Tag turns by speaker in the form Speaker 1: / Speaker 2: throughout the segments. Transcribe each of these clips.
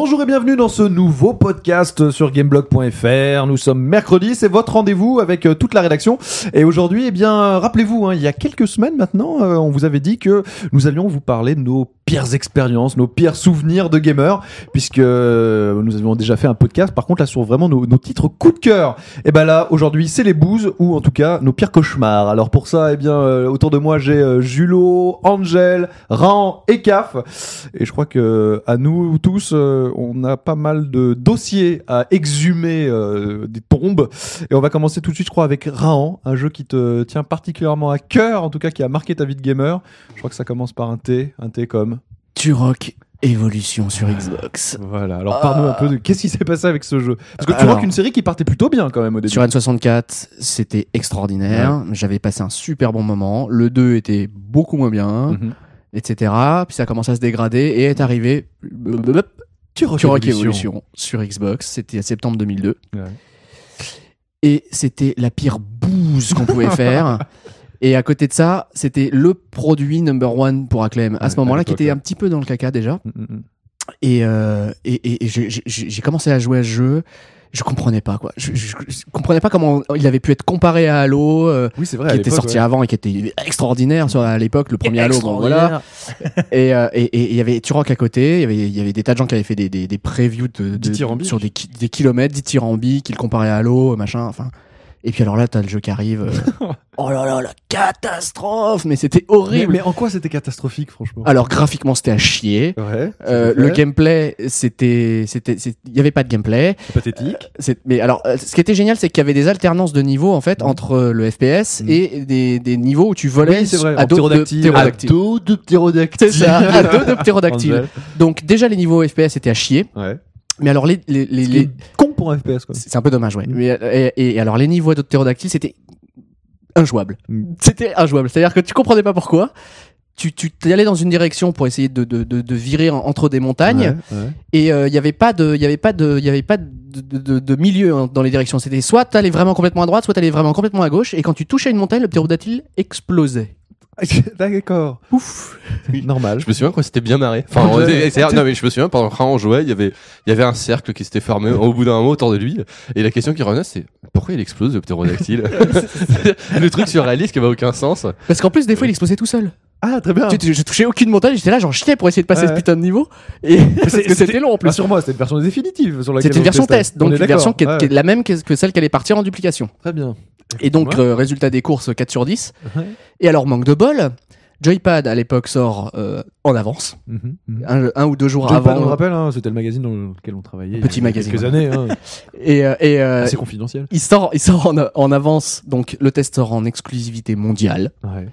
Speaker 1: Bonjour et bienvenue dans ce nouveau podcast sur gameblog.fr. Nous sommes mercredi, c'est votre rendez-vous avec euh, toute la rédaction. Et aujourd'hui, eh bien, rappelez-vous, hein, il y a quelques semaines maintenant, euh, on vous avait dit que nous allions vous parler de nos pires expériences, nos pires souvenirs de gamers, puisque euh, nous avions déjà fait un podcast, par contre là sur vraiment nos, titres coup de cœur. Et ben là, aujourd'hui, c'est les bouses, ou en tout cas nos pires cauchemars. Alors pour ça, eh bien, autour de moi, j'ai Julo, Angel, Ran et Caf. Et je crois que à nous tous, on a pas mal de dossiers à exhumer euh, des tombes. Et on va commencer tout de suite, je crois, avec Rahan, un jeu qui te tient particulièrement à cœur, en tout cas qui a marqué ta vie de gamer. Je crois que ça commence par un T, un T comme.
Speaker 2: Turok Evolution sur Xbox.
Speaker 1: Voilà. Alors parle-nous un peu de qu'est-ce qui s'est passé avec ce jeu. Parce que tu
Speaker 2: Alors-
Speaker 1: vois qu'une série qui partait plutôt bien quand même au début.
Speaker 2: Sur N64, c'était extraordinaire. J'avais passé un super bon moment. Le 2 était beaucoup moins bien,
Speaker 1: Mhm.
Speaker 2: etc. Puis ça a commencé à se dégrader et est arrivé
Speaker 1: Turok,
Speaker 2: Turok
Speaker 1: Evolution.
Speaker 2: Evolution sur Xbox. C'était à septembre 2002.
Speaker 1: Ouais.
Speaker 2: Et c'était la pire bouse qu'on pouvait faire. Et à côté de ça, c'était le produit number one pour Acclaim à
Speaker 1: Ouais,
Speaker 2: ce moment-là, qui était un petit peu dans le caca déjà.
Speaker 1: Mm, mm, mm.
Speaker 2: Et, euh, et, et, j'ai commencé à jouer à ce jeu. Je comprenais pas quoi. Je, je, je comprenais pas comment il avait pu être comparé à Halo, euh,
Speaker 1: Oui, c'est vrai.
Speaker 2: qui
Speaker 1: à
Speaker 2: était sorti
Speaker 1: ouais.
Speaker 2: avant et qui était extraordinaire sur à l'époque le premier Halo. Bon, voilà. Et euh, et et il y avait Turok à côté. Il y avait il y avait des tas de gens qui avaient fait des des, des previews de, de- sur des, des kilomètres dithyrambique, qui le comparaient à Halo, machin. Enfin. Et puis alors là, t'as le jeu qui arrive. euh, oh là là, la catastrophe Mais c'était
Speaker 1: Mais,
Speaker 2: horrible.
Speaker 1: mais en quoi c'était catastrophique, franchement?
Speaker 2: Alors graphiquement, c'était à chier.
Speaker 1: Ouais.
Speaker 2: Euh, le gameplay, c'était, c'était, c'est- il y avait pas de gameplay.
Speaker 1: C'est pathétique.
Speaker 2: C'est- mais alors, euh, ce qui était génial, c'est qu'il y avait des alternances de niveaux en fait
Speaker 1: Mhm.
Speaker 2: entre euh, le FPS
Speaker 1: Mhm.
Speaker 2: et des, des niveaux où tu volais
Speaker 1: Oui, c'est vrai,
Speaker 2: à dos de
Speaker 1: ptérodactyle. de ptérodactyle.
Speaker 2: C'est ça, à dos de ptérodactyle.
Speaker 1: Angel.
Speaker 2: Donc déjà les niveaux FPS étaient à chier.
Speaker 1: Ouais.
Speaker 2: Mais alors les, les, les, les-
Speaker 1: pour un FPS, quoi.
Speaker 2: c'est un peu dommage, ouais. Mais, euh, et, et alors les niveaux de ptérodactyle, c'était injouable.
Speaker 1: Mhm.
Speaker 2: C'était injouable. C'est-à-dire que tu comprenais pas pourquoi. Tu, tu allé dans une direction pour essayer de, de, de, de virer en- entre des montagnes.
Speaker 1: Ouais, ouais.
Speaker 2: et il y avait pas de il y avait pas de il y avait pas de, de, de- de milieu hein, dans les directions c'était soit t'allais vraiment complètement à droite soit t'allais vraiment complètement à gauche et quand tu touchais une montagne le ptérodactyle explosait
Speaker 1: D'accord. Ouf. Normal.
Speaker 3: Je me souviens quand c'était bien marré. Enfin, on non mais je me souviens pendant que on jouait, il y avait il y avait un cercle qui s'était fermé au bout d'un moment autour de lui et la question qui revenait c'est pourquoi il explose le ptérodactyle Le truc surréaliste qui avait aucun sens.
Speaker 2: parce qu'en plus des fois il explosait tout seul
Speaker 1: Ah, très bien.
Speaker 2: Tu- tu- je touchais aucune montagne j'étais là j'en chiais pour essayer de passer
Speaker 1: Ouais.
Speaker 2: ce putain de niveau et c'était long en plus
Speaker 1: Rassure-moi, c'était une version définitive sur laquelle
Speaker 2: c'était une
Speaker 1: on
Speaker 2: version test
Speaker 1: On
Speaker 2: donc
Speaker 1: est
Speaker 2: une version qui est,
Speaker 1: Ouais.
Speaker 2: qui est la même que, que celle qui allait partir en duplication
Speaker 1: Très bien.
Speaker 2: Et donc
Speaker 1: Ouais.
Speaker 2: euh, résultat des courses 4 sur 10
Speaker 1: Ouais.
Speaker 2: et alors manque de bol Joypad à l'époque sort euh, en avance
Speaker 1: Mhm, mhm.
Speaker 2: un, un ou deux jours
Speaker 1: Joypad,
Speaker 2: avant
Speaker 1: on le rappelle, hein, c'était le magazine dans lequel on travaillait.
Speaker 2: Petit
Speaker 1: il y a
Speaker 2: magazine,
Speaker 1: Quelques
Speaker 2: ouais.
Speaker 1: années. Hein.
Speaker 2: et, euh, et euh,
Speaker 1: Assez confidentiel.
Speaker 2: il sort, il sort en, en avance, donc le test sort en exclusivité mondiale.
Speaker 1: Ouais.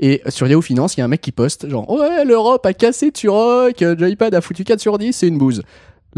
Speaker 2: Et sur Yahoo Finance, il y a un mec qui poste genre Ouais, l'Europe a cassé Turok, Joypad a foutu 4 sur 10, c'est une bouse.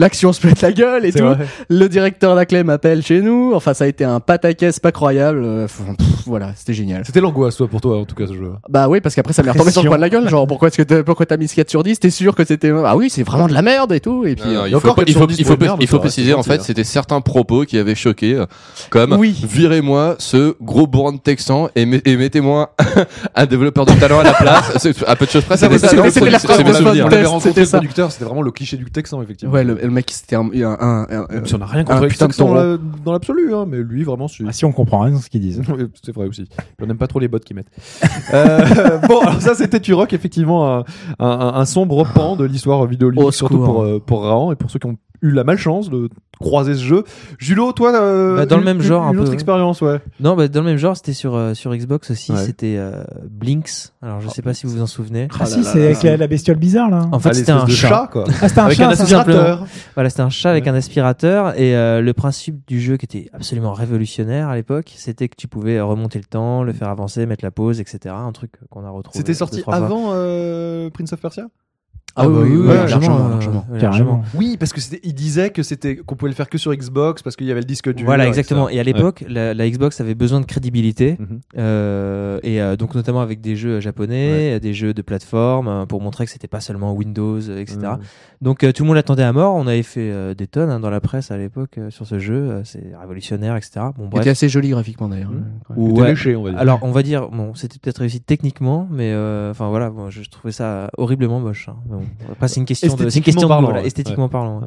Speaker 2: L'action se pète la gueule et tout.
Speaker 1: vrai.
Speaker 2: Le directeur d'Aclem m'appelle chez nous. Enfin, ça a été un pataquès pas croyable. Euh, pff, voilà, c'était génial.
Speaker 1: C'était l'angoisse, toi, pour toi, en tout cas, ce jeu.
Speaker 2: Bah oui, parce qu'après ça m'est retombé sur le coin de la gueule. Genre, pourquoi est-ce que t'as, pourquoi t'as mis ce 4 sur 10 T'es sûr que c'était. Ah oui, c'est vraiment de la merde et tout. Et puis. Euh,
Speaker 3: il
Speaker 1: a
Speaker 3: faut,
Speaker 1: encore
Speaker 3: il faut,
Speaker 1: 410
Speaker 3: il faut,
Speaker 1: pour une merde,
Speaker 3: il faut
Speaker 1: ça,
Speaker 3: préciser en fait
Speaker 1: hein.
Speaker 3: c'était certains propos qui avaient choqué euh, comme
Speaker 2: Oui.
Speaker 3: virez-moi ce gros bourrin de texan et, met- et mettez-moi un développeur de talent à la place. C'est- à peu de choses près,
Speaker 1: Ça,
Speaker 3: c'était
Speaker 1: c'était-
Speaker 3: ça,
Speaker 1: c'était vraiment le cliché du Texan, effectivement.
Speaker 2: Ouais, le, le mec c'était un, un, un- un-
Speaker 1: Même si on n'a rien contre le Texan là, dans l'absolu, hein, mais lui, vraiment.
Speaker 4: Ah, si on comprend rien de ce qu'ils disent.
Speaker 1: Vrai aussi. On n'aime pas trop les bots qui mettent. Euh, bon, alors ça, c'était Turok, effectivement, un, un- un sombre pan de l'histoire
Speaker 2: Au
Speaker 1: surtout pour, euh, pour Rahan et pour ceux qui ont eu la malchance de croiser ce jeu. Julo, toi, euh,
Speaker 5: Bah, dans le même genre,
Speaker 1: une,
Speaker 5: un
Speaker 1: une
Speaker 5: peu,
Speaker 1: autre
Speaker 5: ouais.
Speaker 1: expérience, ouais.
Speaker 5: Non, bah, dans le même genre, c'était sur, euh, sur Xbox aussi.
Speaker 1: Ouais.
Speaker 5: C'était euh, Blinks. Alors, je sais pas si vous vous en souvenez.
Speaker 4: Ah si, c'est avec la, la bestiole bizarre là.
Speaker 5: En fait,
Speaker 1: Ah,
Speaker 5: c'était un chat.
Speaker 1: chat, quoi.
Speaker 4: Ah, c'était un
Speaker 1: Avec
Speaker 4: chat,
Speaker 1: un aspirateur.
Speaker 5: Voilà, c'était un chat avec
Speaker 1: Ouais.
Speaker 5: un aspirateur. Et euh, le principe du jeu qui était absolument révolutionnaire à l'époque, c'était que tu pouvais remonter le temps, le faire avancer, mettre la pause, etc. Un truc qu'on a retrouvé.
Speaker 1: C'était sorti avant euh, Prince of Persia?
Speaker 2: Ah oui, oui, oui,
Speaker 1: ouais,
Speaker 2: largement,
Speaker 5: largement,
Speaker 2: largement.
Speaker 4: Carrément.
Speaker 1: Oui, parce que c'était, il disait que c'était qu'on pouvait le faire que sur Xbox parce qu'il y avait le disque dur.
Speaker 5: Voilà, exactement. Et à l'époque, la, la Xbox avait besoin de crédibilité.
Speaker 1: Mhm.
Speaker 5: Euh, et euh, donc notamment avec des jeux japonais, des jeux de plateforme, euh, pour montrer que c'était pas seulement Windows, etc.
Speaker 1: Mhm.
Speaker 5: Donc euh, tout le monde l'attendait à mort. On avait fait euh, des tonnes hein, dans la presse à l'époque euh, sur ce jeu. C'est révolutionnaire, etc. Bon bref.
Speaker 2: était assez joli graphiquement d'ailleurs.
Speaker 1: Mmh.
Speaker 2: Ouais.
Speaker 5: Ou-
Speaker 1: C'était
Speaker 5: ouais.
Speaker 1: léché, on va dire.
Speaker 5: Alors on va dire bon, c'était peut-être réussi techniquement, mais euh, enfin voilà, bon, je, trouvais ça horriblement moche. hein. Bon, après c'est une question de, une de
Speaker 1: parlant,
Speaker 5: voilà, esthétiquement parlant.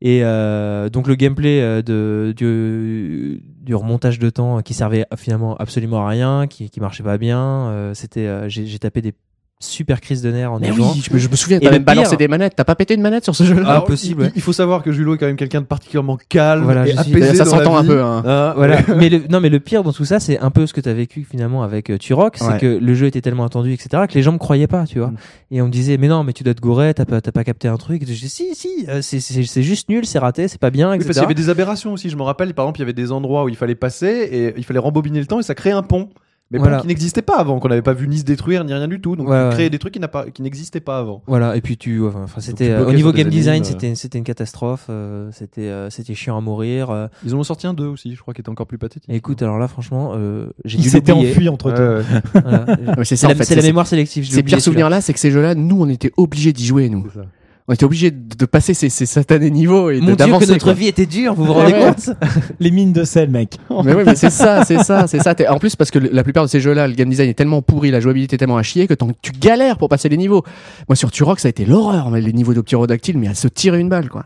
Speaker 5: Et euh, donc le gameplay euh, de du, du remontage de temps qui servait finalement absolument à rien, qui qui marchait pas bien, euh, c'était euh, j'ai tapé des super crises de nerfs en
Speaker 2: Mais
Speaker 5: jouant.
Speaker 2: oui, je me, je me souviens, t'as même balancé des manettes. T'as pas pété une manette sur ce jeu-là
Speaker 1: Alors,
Speaker 5: impossible,
Speaker 1: il,
Speaker 5: ouais.
Speaker 1: il faut savoir que Julo est quand même quelqu'un de particulièrement calme
Speaker 5: Voilà,
Speaker 1: et apaisé
Speaker 2: Ça s'entend un peu, hein.
Speaker 1: Hein,
Speaker 5: Voilà. mais le, non, mais le pire dans tout ça, c'est un peu ce que tu as vécu finalement avec euh, Turok, c'est
Speaker 2: Ouais.
Speaker 5: que le jeu était tellement attendu, etc., que les gens me croyaient pas, tu vois.
Speaker 1: Mm.
Speaker 5: Et on me disait, mais non, mais tu dois te gourer, t'as pas, t'as pas capté un truc. Et je dis, si, si, euh, c'est- juste nul, c'est raté, c'est pas bien,
Speaker 1: Oui,
Speaker 5: etc.
Speaker 1: parce qu'il y avait des aberrations aussi. Je me rappelle, par exemple, il y avait des endroits où il fallait passer et il fallait rembobiner le temps et ça créait un pont. Mais
Speaker 5: Voilà.
Speaker 1: qui n'existait pas avant, qu'on n'avait pas vu ni se détruire ni rien du tout. Donc,
Speaker 5: Ouais,
Speaker 1: tu
Speaker 5: ouais.
Speaker 1: créais des trucs qui n'a pas- qui n'existaient pas avant.
Speaker 5: Voilà, et puis tu, enfin, c'était
Speaker 1: tu
Speaker 5: euh, au niveau game design,
Speaker 1: énigmes,
Speaker 5: c'était c'était une catastrophe, euh, c'était euh, c'était chiant à mourir. euh.
Speaker 1: Ils en ont sorti un 2 aussi, je crois, qui était encore plus pathétique.
Speaker 5: Et écoute, alors là, franchement, euh, j'ai
Speaker 4: Il
Speaker 5: dû
Speaker 4: s'était
Speaker 5: l'oublier.
Speaker 4: enfui entre
Speaker 1: ouais.
Speaker 5: Voilà.
Speaker 2: C'est
Speaker 5: C'est
Speaker 2: ça,
Speaker 5: la,
Speaker 2: en fait.
Speaker 5: c'est la
Speaker 2: c'est-
Speaker 5: mémoire sélective.
Speaker 2: Ces pires souvenirs-là, c'est que ces jeux-là, nous, on était obligés d'y jouer, nous.
Speaker 1: C'est ça.
Speaker 2: On était obligés de, de passer ces, ces satanés niveaux et.
Speaker 5: Mon
Speaker 2: de-
Speaker 5: Dieu, que notre
Speaker 2: quoi.
Speaker 5: vie était dure, vous vous rendez
Speaker 2: Ouais.
Speaker 5: compte
Speaker 4: Les mines de sel, mec.
Speaker 2: Mais oui, mais c'est ça, c'est ça, c'est ça. En plus, parce que la plupart de ces jeux-là, le game design est tellement pourri, la jouabilité est tellement à chier que tu galères pour passer les niveaux. Moi, sur Turok, ça a été l'horreur, les niveaux de mais à se tirer une balle, quoi.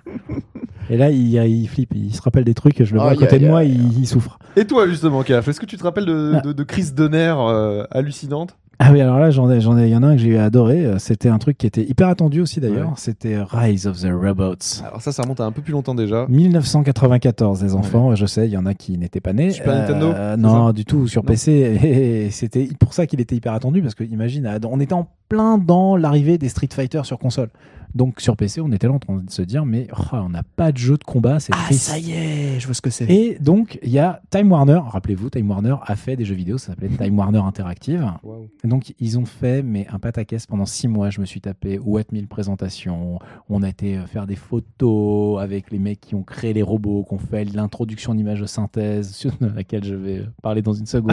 Speaker 4: Et là, il, il flippe, il se rappelle des trucs, je le vois à côté de moi, il, il souffre.
Speaker 1: Et toi, justement, Kaf, est-ce que tu te rappelles de,
Speaker 4: Ah.
Speaker 1: de, de crises de nerfs euh, hallucinantes?
Speaker 4: Ah oui, alors là, j'en ai, j'en ai, il y en a un que j'ai adoré. euh, C'était un truc qui était hyper attendu aussi d'ailleurs.
Speaker 1: Ouais.
Speaker 4: C'était Rise of the Robots.
Speaker 1: Alors, ça, ça remonte à un peu plus longtemps déjà.
Speaker 4: 1994, les enfants, je sais, il y en a qui n'étaient pas nés.
Speaker 1: Super Nintendo, c'est
Speaker 4: Non, du tout, sur
Speaker 1: Non.
Speaker 4: PC. Et c'était pour ça qu'il était hyper attendu, parce que imagine, on était en plein dans l'arrivée des Street Fighter sur console. Donc sur PC, on était là en train de se dire, mais oh, on n'a pas de jeu de combat, c'est
Speaker 2: Ah,
Speaker 4: triste.
Speaker 2: ça y est, je vois ce que c'est.
Speaker 4: Et donc, il y a Time Warner, rappelez-vous, Time Warner a fait des jeux vidéo, ça s'appelait Time Warner Interactive. Et donc, ils ont fait, mais un pataquès pendant six mois. Je me suis tapé What 1000 présentations. On a été euh, faire des photos avec les mecs qui ont créé les robots, qui ont fait l'introduction d'images de synthèse, sur laquelle je vais parler dans une seconde.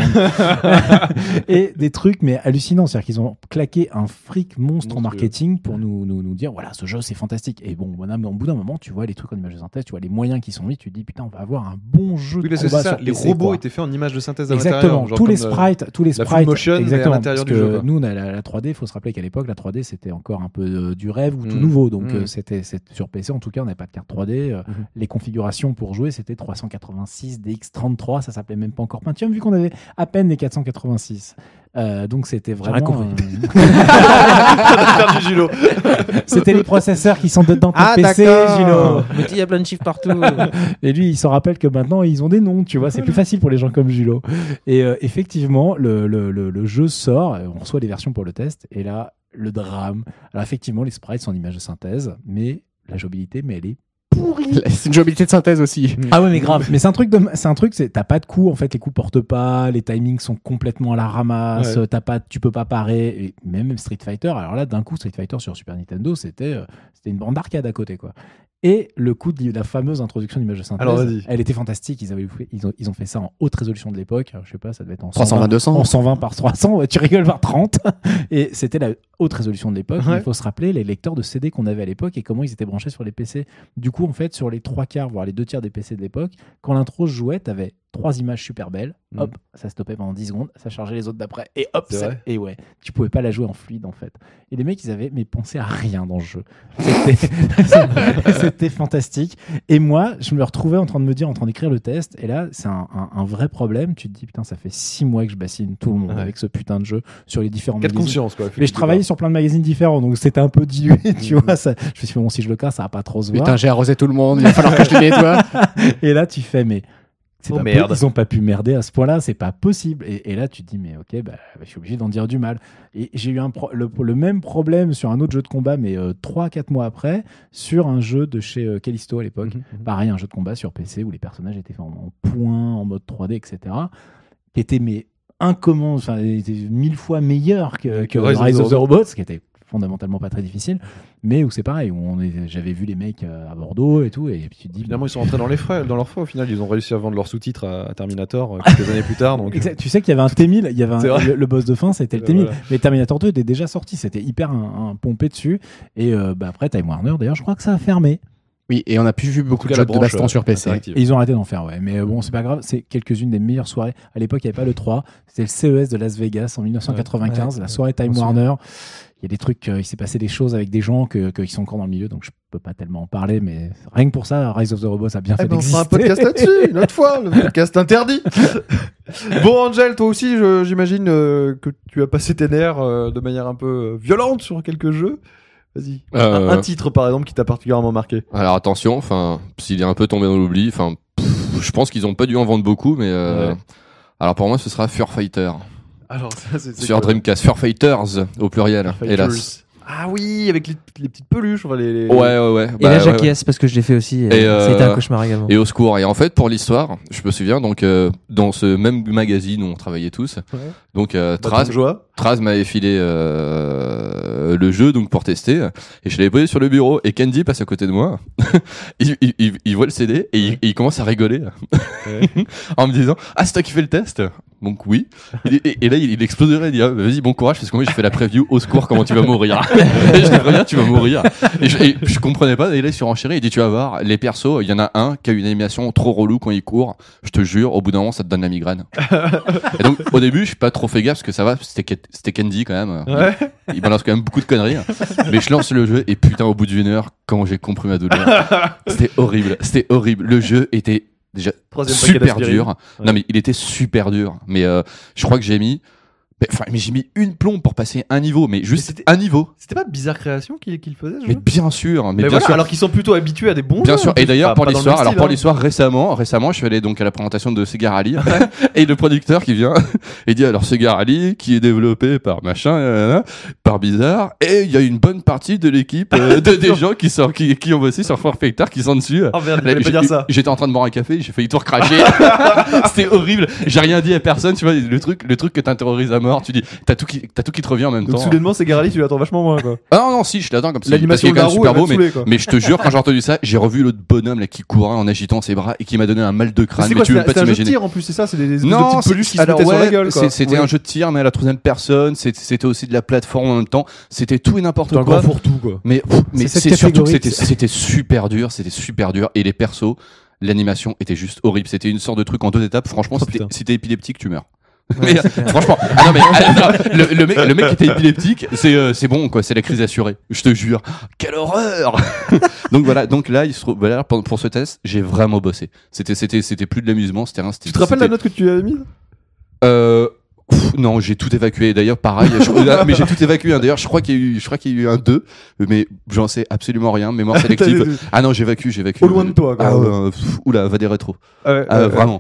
Speaker 4: et des trucs, mais hallucinants. C'est-à-dire qu'ils ont claqué un fric monstre en marketing pour nous, nous, nous dire voilà, ce jeu, c'est fantastique. Et bon, voilà, mais au bout d'un moment, tu vois les trucs en images de synthèse, tu vois les moyens qui sont mis, tu te dis putain, on va avoir un bon jeu
Speaker 1: Oui,
Speaker 4: de combat
Speaker 1: ça,
Speaker 4: sur
Speaker 1: les
Speaker 4: PC,
Speaker 1: robots
Speaker 4: quoi.
Speaker 1: étaient faits en images de synthèse à
Speaker 4: Exactement,
Speaker 1: genre
Speaker 4: tous les
Speaker 1: euh,
Speaker 4: sprites, tous les
Speaker 1: la full
Speaker 4: sprites,
Speaker 1: motion, à
Speaker 4: que nous, on a la, la 3D. Il faut se rappeler qu'à l'époque, la 3D c'était encore un peu euh, du rêve ou tout
Speaker 1: Mm.
Speaker 4: nouveau. Donc
Speaker 1: Mm.
Speaker 4: euh, c'était sur PC, en tout cas, on n'avait pas de carte 3D. euh,
Speaker 1: Mhm.
Speaker 4: Les configurations pour jouer, c'était 386 DX33. Ça s'appelait même pas encore Pentium, vu qu'on avait à peine les 486. Euh, donc c'était vraiment. euh,
Speaker 1: Julo.
Speaker 4: c'était les processeurs qui sont dedans ton
Speaker 1: Ah,
Speaker 4: PC.
Speaker 5: Mais il y a plein de chiffres partout.
Speaker 4: Et lui, il se rappelle que maintenant, ils ont des noms, tu vois. C'est plus facile pour les gens comme Julo. Et euh, effectivement, le, le, le, le jeu sort, euh, on reçoit les versions pour le test, et là, le drame. Alors effectivement, les sprites sont en images de synthèse, mais la jouabilité, mais elle est pourrie.
Speaker 2: C'est une jouabilité de synthèse aussi.
Speaker 4: Ah ouais, mais grave. Mais c'est un truc de, c'est un truc, c'est, t'as pas de coup, en fait, les coups portent pas, les timings sont complètement à la ramasse,
Speaker 1: Ouais.
Speaker 4: t'as pas, tu peux pas parer, et même Street Fighter. Alors là, d'un coup, Street Fighter sur Super Nintendo, c'était, euh, c'était une bande d'arcade à côté, quoi. Et le coup de la fameuse introduction d'image de synthèse,
Speaker 1: Alors,
Speaker 4: elle était fantastique. Ils avaient ils ont, ils ont fait ça en haute résolution de l'époque. Je sais pas, ça devait être en
Speaker 2: 320 200.
Speaker 4: en 120 par 300, ouais, tu rigoles par 30. Et c'était la haute résolution de l'époque.
Speaker 1: Ouais.
Speaker 4: Il faut se rappeler les lecteurs de CD qu'on avait à l'époque et comment ils étaient branchés sur les PC. Du coup, en fait, sur les trois quarts, voire les deux tiers des PC de l'époque, quand l'intro se jouait, t'avais trois images super belles.
Speaker 1: Mhm.
Speaker 4: Hop, ça stoppait pendant 10 secondes, ça chargeait les autres d'après. Et hop,
Speaker 1: C'est
Speaker 4: ça- et ouais, tu pouvais pas la jouer en fluide en fait. Et les mecs, ils avaient mais pensé à rien dans le jeu. C'était fantastique. Et moi, je me retrouvais en train de me dire, en train d'écrire le test. Et là, c'est un, un- un vrai problème. Tu te dis, putain, ça fait six mois que je bassine tout le monde
Speaker 1: Ouais.
Speaker 4: avec ce putain de jeu sur les différents magazines.
Speaker 1: conscience, quoi.
Speaker 4: Mais je travaillais sur plein de magazines différents, donc c'était un peu dilué, tu vois. Ça, je me suis dit, bon, si je le casse, ça va pas trop se voir.
Speaker 2: Putain, j'ai arrosé tout le monde, il va falloir que je le nettoie.
Speaker 4: Et là, tu fais, mais
Speaker 1: Oh, merde.
Speaker 4: ils ont pas pu merder à ce point-là, c'est pas possible. Et, et là, tu te dis, mais ok, bah, je suis obligé d'en dire du mal. Et j'ai eu un le, le même problème sur un autre jeu de combat, mais 3-4 mois après, sur un jeu de chez euh, Callisto à l'époque.
Speaker 1: Mhm.
Speaker 4: Pareil, un jeu de combat sur PC où les personnages étaient faits en, en point, en mode 3D, etc. Qui était, mais incomment, enfin, mille fois meilleur que, que
Speaker 1: Rise of
Speaker 4: Rise
Speaker 1: the
Speaker 4: of the Robots, qui était fondamentalement pas très difficile, mais où c'est pareil, où on est- j'avais vu les mecs euh, à Bordeaux et tout, et puis tu te dis,
Speaker 1: Finalement, ils sont rentrés dans les frais, dans leurs frais. Au final, ils ont réussi à vendre leurs sous-titres à, à Terminator euh, quelques années plus tard. Donc,
Speaker 4: Exact. Tu sais qu'il y avait un T1000, il y avait un- le, le boss de fin, c'était le
Speaker 1: Euh,
Speaker 4: T1000.
Speaker 1: voilà.
Speaker 4: Mais Terminator 2 était déjà sorti, c'était hyper un, un pompé dessus. Et euh, bah, après, Time Warner, d'ailleurs, je crois que ça a fermé.
Speaker 2: Oui, et on a plus vu beaucoup de jeux de baston
Speaker 1: euh,
Speaker 2: sur PC.
Speaker 4: Et ils ont arrêté d'en faire, ouais. Mais euh, bon, c'est pas grave, c'est quelques-unes des meilleures soirées. À l'époque, il n'y avait pas le 3, c'était le CES de Las Vegas en 1995,
Speaker 5: Ouais,
Speaker 4: la soirée Time Warner. Il y a des trucs, euh, il s'est passé des choses avec des gens que, que, qui sont encore dans le milieu, donc je peux pas tellement en parler, mais rien que pour ça, Rise of the Robots a bien
Speaker 1: Eh
Speaker 4: fait
Speaker 1: ben, on fera un
Speaker 4: d'exister.
Speaker 1: podcast là-dessus, une autre fois, le podcast interdit. bon, Angel, toi aussi, je- j'imagine euh, que tu as passé tes nerfs euh, de manière un peu violente sur quelques jeux. Vas-y.
Speaker 3: Euh,
Speaker 1: Un, un titre, par exemple, qui t'a particulièrement marqué.
Speaker 3: Alors attention, enfin, s'il est un peu tombé dans l'oubli, enfin, je pense qu'ils ont pas dû en vendre beaucoup, mais euh,
Speaker 1: Ouais.
Speaker 3: alors pour moi, ce sera Fur Fighter
Speaker 1: Alors, ça, c'est c'est
Speaker 3: sur Dreamcast, Fur Fighters au pluriel,
Speaker 1: Fighters.
Speaker 3: hélas.
Speaker 1: Ah oui, avec les, les petites peluches. Enfin, les, les-
Speaker 3: Ouais, ouais, ouais.
Speaker 5: Et
Speaker 3: bah,
Speaker 5: la
Speaker 3: ouais,
Speaker 5: jaquesse, parce que je l'ai fait aussi.
Speaker 3: Et,
Speaker 5: euh, C'était
Speaker 3: euh,
Speaker 5: un cauchemar également.
Speaker 3: Et au secours. Et en fait, pour l'histoire, je me souviens donc euh, dans ce même magazine où on travaillait tous,
Speaker 1: Ouais.
Speaker 3: donc euh,
Speaker 1: Bâton
Speaker 3: Traz. Traz m'avait filé euh, le jeu donc pour tester. Et je l'avais posé sur le bureau et Candy passe à côté de moi. il, il, il, il voit le CD et il, et il commence à rigoler.
Speaker 1: Ouais.
Speaker 3: en me disant ah c'est toi qui fais le test! Donc oui. Est- et, et là il, exploserait il dit ah, vas-y bon courage parce que moi j'ai fait la preview au secours comment tu vas mourir. Et je dis très bien tu vas mourir et je, et je comprenais pas et là il surenchérit il dit tu vas voir les persos il y en a un qui a une animation trop relou quand il court. Je te jure au bout d'un moment ça te donne la migraine. Et donc au début je suis pas trop fait gaffe parce que ça va c'était Candy quand même.
Speaker 1: Ouais.
Speaker 3: il balance quand même beaucoup de conneries mais je lance le jeu et putain au bout d'une heure quand j'ai compris ma douleur c'était horrible c'était horrible. Le jeu était déjà
Speaker 1: Troisième
Speaker 3: super dur.
Speaker 1: Ouais.
Speaker 3: non mais il était super dur. Mais euh, je crois que j'ai mis enfin mais j'ai mis une plombe pour passer un niveau mais juste
Speaker 1: c'était-
Speaker 3: un niveau
Speaker 1: C'était pas Bizarre Création qui, qui le faisait,
Speaker 3: mais bien sûr mais,
Speaker 1: Mais
Speaker 3: bien
Speaker 1: voilà,
Speaker 3: sûr
Speaker 1: alors qu'ils sont plutôt habitués à des bons
Speaker 3: Bien
Speaker 1: jeux,
Speaker 3: sûr. Et d'ailleurs pour l'histoire, alors pour
Speaker 1: hein.
Speaker 3: l'histoire récemment, récemment, je suis allé donc à la présentation de Sega Rally et le producteur qui vient et dit alors Sega Rally qui est développé par machin, euh, euh, par Bizarre et il y a une bonne partie de l'équipe euh, de des gens qui sont qui, qui ont bossé sur Far Fighter qui sont dessus.
Speaker 1: Oh merde.
Speaker 3: J'étais en train de boire un café, j'ai failli tout recracher. C'était horrible. J'ai rien dit à personne, tu vois, le truc le truc que t'interrorises à mort, tu dis t'as tout qui t'as tout qui te revient en même
Speaker 1: Donc
Speaker 3: temps.
Speaker 1: soudainement, c'est Garali, tu l'attends vachement moins, quoi.
Speaker 3: Ah non non, si, je l'attends comme si parce
Speaker 1: L'animation
Speaker 3: est quand même super beau mais mais je te jure, quand j'ai entendu ça, j'ai revu l'autre bonhomme là qui courait en agitant ses bras et qui m'a donné un mal de crâne.
Speaker 1: C'est
Speaker 3: Mais
Speaker 1: quoi
Speaker 3: tu veux
Speaker 1: C'est
Speaker 3: pas
Speaker 1: c'est un jeu de
Speaker 3: t'imaginer.
Speaker 1: tir en plus, c'est ça C'est des,
Speaker 3: Non,
Speaker 1: petites peluches qui se mettaient sur la gueule,
Speaker 3: C'était un jeu de tir, mais à la troisième personne. c'est- C'était aussi de la plateforme en même temps. C'était tout et n'importe quoi.
Speaker 1: grand fourre-tout, quoi.
Speaker 3: Mais, mais
Speaker 4: C'est
Speaker 3: surtout que c'était c'était super dur. C'était super dur. Et les persos, l'animation était juste horrible. C'était une sorte de truc en deux étapes. Franchement,
Speaker 1: Oh,
Speaker 3: si t'es-
Speaker 1: putain.
Speaker 3: si t'es épileptique, tu meurs.
Speaker 5: Ouais,
Speaker 3: mais franchement, ah non mais ah, non, le, le mec, le mec qui était épileptique, c'est euh, c'est bon quoi, c'est la crise assurée. Je te jure, quelle horreur. donc voilà, donc là il se trouve, voilà, pour, pour ce test, j'ai vraiment bossé. C'était c'était c'était plus de l'amusement, c'était un.
Speaker 1: Tu te rappelles la note que tu avais mise
Speaker 3: euh, pff, non, j'ai tout évacué. D'ailleurs, pareil, je- là, mais j'ai tout évacué. hein. D'ailleurs, je crois qu'il y a eu, je crois qu'il y a eu un 2, mais j'en sais absolument rien. Mémoire sélective. ah non, j'évacue, j'évacue.
Speaker 1: Au loin de toi, quoi.
Speaker 3: Ah ouais, euh, pff, oula, va des rétros.
Speaker 1: Ah ouais,
Speaker 3: Ah,
Speaker 1: ouais, ouais.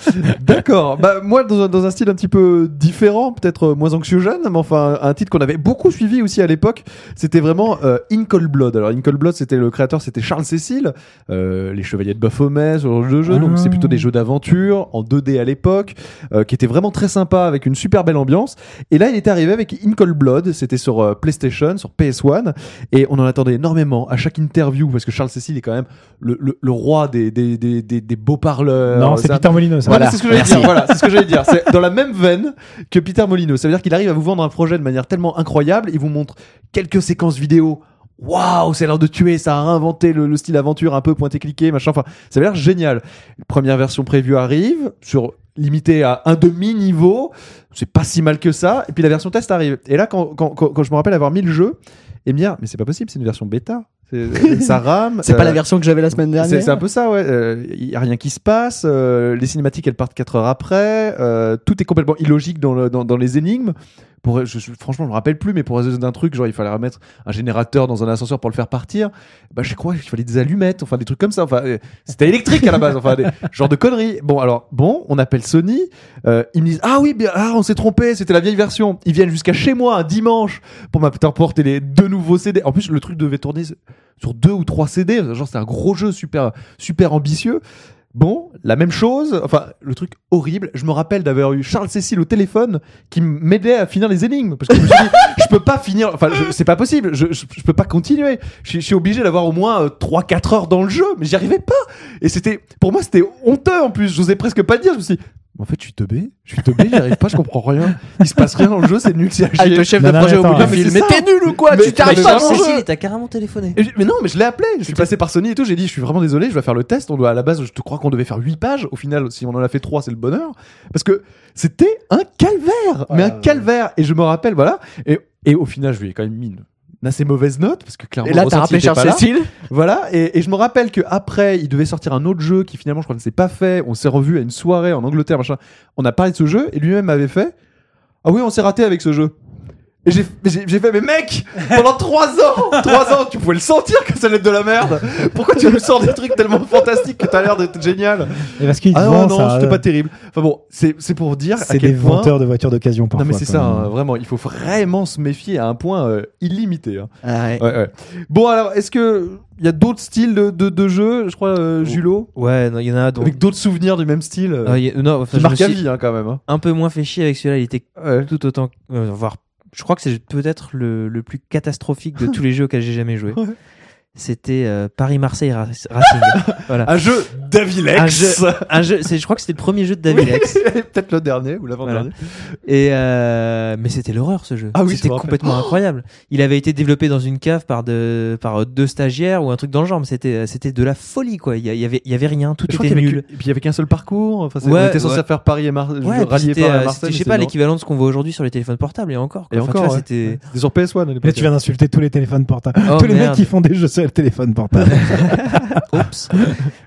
Speaker 1: D'accord. Bah moi dans un, dans un style un petit peu différent, peut-être euh, moins anxiogène, mais enfin un titre qu'on avait beaucoup suivi aussi à l'époque, c'était vraiment euh, In Cold Blood. Alors In Cold Blood, c'était le créateur, c'était Charles Cécile, euh, les Chevaliers de Baphomet, ce genre de jeu. Donc
Speaker 4: Ah.
Speaker 1: c'est plutôt des jeux d'aventure en 2D à l'époque, euh, qui était vraiment très sympa avec une super belle ambiance. Et là, il était arrivé avec In Cold Blood. C'était sur euh, PlayStation, sur PS1, et on en attendait énormément à chaque interview parce que Charles Cécile est quand même le, le, le roi des des, des, des, des beaux parleurs.
Speaker 4: Non, c'est
Speaker 1: un-
Speaker 4: Peter Molyneux. Ça.
Speaker 1: voilà, c'est ce que j'allais dire. Voilà, c'est ce que j'allais dire. C'est dans la même veine que Peter Molyneux. Ça veut dire qu'il arrive à vous vendre un projet de manière tellement incroyable. Il vous montre quelques séquences vidéo. Waouh, c'est l'heure de tuer. Ça a réinventé le, le style aventure un peu pointé cliqué, machin. Enfin, ça a l'air génial. Première version prévue arrive sur limité à un demi niveau. C'est pas si mal que ça. Et puis la version test arrive. Et là, quand, quand, quand, quand je me rappelle avoir mis le jeu et me dire, mais c'est pas possible, c'est une version bêta. C'est- ça rame.
Speaker 2: C'est pas
Speaker 1: Euh,
Speaker 2: la version que j'avais la semaine dernière.
Speaker 1: c'est un peu ça, ouais. Il y a rien qui se passe. euh, les cinématiques, elles partent 4 heures après. euh, tout est complètement illogique dans, le- dans, dans les énigmes. Pour, je, je- franchement, je me rappelle plus, mais pour résoudre d'un truc, genre il fallait remettre un générateur dans un ascenseur pour le faire partir. Bah, je crois qu'il fallait des allumettes, enfin des trucs comme ça. Enfin, euh, c'était électrique à la base, enfin des genre de conneries. Bon, alors bon, on appelle Sony. euh, ils me disent ah oui, bien, ah on s'est trompé, c'était la vieille version. Ils viennent jusqu'à chez moi un dimanche pour m'apporter les deux nouveaux CD. En plus, le truc devait tourner sur deux ou trois CD. Genre, c'est un gros jeu super, super ambitieux. Bon, la même chose, enfin, le truc horrible. Je me rappelle d'avoir eu Charles Cécile au téléphone qui m'aidait à finir les énigmes. Parce que je me suis dit, je peux pas finir, enfin, je- c'est pas possible, je, je, je peux pas continuer. Je, suis- je obligé d'avoir au moins euh, 3-4 heures dans le jeu, mais j'y arrivais pas. Et c'était, pour moi, c'était honteux en plus. J'osais presque pas dire. Je me suis dit, En fait, je suis teubé, je suis teubé, j'y arrive pas, je comprends rien. Il se passe rien dans le jeu, c'est nul, c'est à
Speaker 2: Avec
Speaker 1: chier.
Speaker 2: le chef
Speaker 4: Non,
Speaker 2: de
Speaker 4: non,
Speaker 2: projet au bout du
Speaker 4: mais
Speaker 2: film. Mais
Speaker 1: ça.
Speaker 2: t'es nul ou quoi
Speaker 1: Mais
Speaker 2: Tu t'arrives pas jeu
Speaker 5: Cécile, t'as carrément téléphoné.
Speaker 1: Je- mais non, mais je l'ai appelé. Je suis passé par Sony et tout. J'ai dit, je suis vraiment désolé, je vais faire le test. On doit, à la base, je te crois qu'on devait faire 8 pages. Au final, si on en a fait 3, c'est le bonheur. Parce que c'était un calvaire. mais un calvaire. Et je me rappelle, voilà. Et, et au final, je lui ai quand même mis une, une assez mauvaise note. Parce que clairement,
Speaker 2: Et là, t'as rappelé
Speaker 1: était
Speaker 2: Charles
Speaker 1: pas là.
Speaker 2: Cécile.
Speaker 1: Voilà. Et, et je me rappelle qu'après, il devait sortir un autre jeu qui finalement, je crois, ne s'est pas fait. On s'est revu à une soirée en Angleterre, machin. On a parlé de ce jeu et lui-même avait fait. Ah oui, on s'est raté avec ce jeu. Et j'ai j'ai- j'ai fait, mais mec, pendant 3 ans, 3 ans, tu pouvais le sentir que ça allait être de la merde. Pourquoi tu nous sors des trucs tellement fantastiques que t'as l'air d'être génial
Speaker 4: Et parce qu'ils
Speaker 1: Ah non, non, c'était
Speaker 4: euh,
Speaker 1: pas terrible. Enfin bon, c'est c'est pour dire
Speaker 4: C'est des
Speaker 1: point.
Speaker 4: vendeurs de voitures d'occasion
Speaker 1: Non
Speaker 4: parfois.
Speaker 1: mais c'est ça, hein, vraiment, il faut vraiment se méfier à un point euh, illimité. hein.
Speaker 2: Ah ouais.
Speaker 1: Ouais, ouais. Bon alors, est-ce que il y a d'autres styles de, de, de jeux, je crois, euh, Julo,
Speaker 5: Ouais, non, il y en a donc.
Speaker 1: avec d'autres souvenirs du même style euh,
Speaker 5: Ah, a- non, enfin, je me
Speaker 1: marquent à vie hein, quand même. hein.
Speaker 5: un peu moins fait chier avec celui-là. Il était
Speaker 1: Ouais.
Speaker 5: tout autant, euh, voire, je crois que c'est peut-être le, le plus catastrophique de tous les jeux auxquels j'ai jamais joué. C'était euh, Paris-Marseille Ra- Racing. voilà.
Speaker 1: Un jeu Davilex.
Speaker 5: Un jeu- Un jeu, c'est, je crois que c'était le premier jeu de Davilex.
Speaker 1: Peut-être le dernier ou l'avant-dernier.
Speaker 5: Et euh, mais c'était l'horreur ce jeu.
Speaker 1: Ah oui,
Speaker 5: c'était complètement incroyable. Il avait été développé dans une cave par de, par deux stagiaires ou un truc dans le genre. Mais c'était c'était de la folie quoi. Il y, avait il y avait rien, tout
Speaker 1: Je
Speaker 5: était nul.
Speaker 1: Et puis il y avait qu'un seul parcours. Enfin,
Speaker 5: Ouais,
Speaker 1: on était censé
Speaker 5: ouais.
Speaker 1: faire Paris et Mar
Speaker 5: Ouais,
Speaker 1: rallier Paris à
Speaker 5: euh,
Speaker 1: Marseille.
Speaker 5: je
Speaker 1: mais
Speaker 5: sais pas l'équivalent de ce qu'on voit aujourd'hui sur les téléphones portables et encore. quoi.
Speaker 1: Et
Speaker 5: Enfin,
Speaker 1: encore,
Speaker 5: tu vois,
Speaker 1: ouais.
Speaker 5: c'était
Speaker 1: sur PS1 à l'époque.
Speaker 4: Là, tu viens d'insulter tous les téléphones portables.
Speaker 5: Oh,
Speaker 4: tous les mecs qui font des jeux le téléphone portable.
Speaker 5: Oups.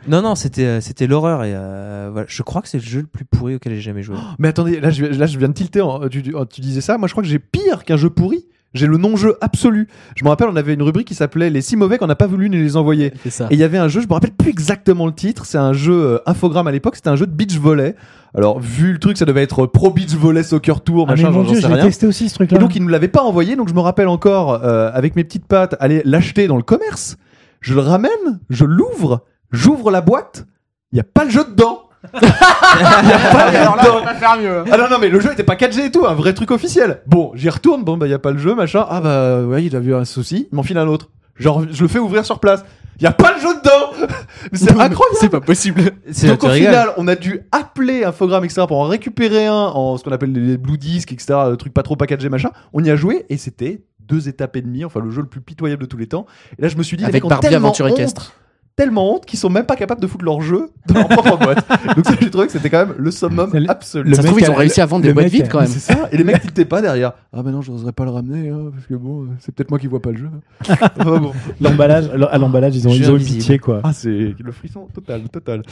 Speaker 5: non non, c'était euh, c'était l'horreur et euh, voilà. Je crois que c'est le jeu le plus pourri auquel j'ai jamais joué.
Speaker 1: Mais attendez, là je, là, je viens de tilter. en- tu, tu- tu disais ça. Moi, je crois que j'ai pire qu'un jeu pourri. J'ai le non-jeu absolu. Je me rappelle, on avait une rubrique qui s'appelait Les si mauvais qu'on n'a pas voulu nous les envoyer.
Speaker 2: Ça.
Speaker 1: Et il y avait un jeu, je me rappelle plus exactement le titre. C'est un jeu euh, infogramme à l'époque. C'était un jeu de beach volley. Alors, vu le truc, ça devait être pro beach volley soccer tour,
Speaker 4: Ah, mais
Speaker 1: machin, j'en sais rien.
Speaker 4: testé aussi ce
Speaker 1: Et
Speaker 4: truc-là.
Speaker 1: donc, il nous l'avait pas envoyé. Donc, je me rappelle encore, euh, avec mes petites pattes, aller l'acheter dans le commerce. Je le ramène, je l'ouvre, j'ouvre la boîte. Il y a pas le jeu dedans. Il y a pas le jeu dedans.
Speaker 2: faire mieux.
Speaker 1: Ah non, non, mais le jeu était pas 4G et tout, un vrai truc officiel. Bon, j'y retourne, bon, bah, y a pas le jeu, machin. Ah bah, ouais, il a vu un souci, il m'en file un autre. Genre, je le fais ouvrir sur place. Y a pas le jeu dedans! Mais c'est incroyable!
Speaker 2: C'est pas possible.
Speaker 5: C'est
Speaker 1: Donc au final, on a dû appeler Infogrames, etc. pour en récupérer un en ce qu'on appelle les Blue Discs, etc. Le truc pas trop packagé, machin. On y a joué et c'était deux étapes et demie, enfin le jeu le plus pitoyable de tous les temps. Et là, je me suis dit,
Speaker 2: Avec Barbie Aventure
Speaker 1: honte,
Speaker 2: équestre.
Speaker 1: Tellement honte qu'ils sont même pas capables de foutre leur jeu dans leur propre boîte. Donc ça, j'ai trouvé que c'était quand même le summum
Speaker 4: le-
Speaker 1: absolu.
Speaker 4: le
Speaker 2: Ça se trouve, ils ont réussi à vendre des boîtes vides quand même.
Speaker 1: C'est ça. Et les mecs tiltaient pas derrière. Ah ben non, je n'oserais pas le ramener, hein, parce que bon, c'est peut-être moi qui vois pas le jeu. Enfin, bon.
Speaker 4: L'emballage, à l'emballage, ils ont, ils ont eu pitié, quoi.
Speaker 1: Ah, c'est le frisson total, total.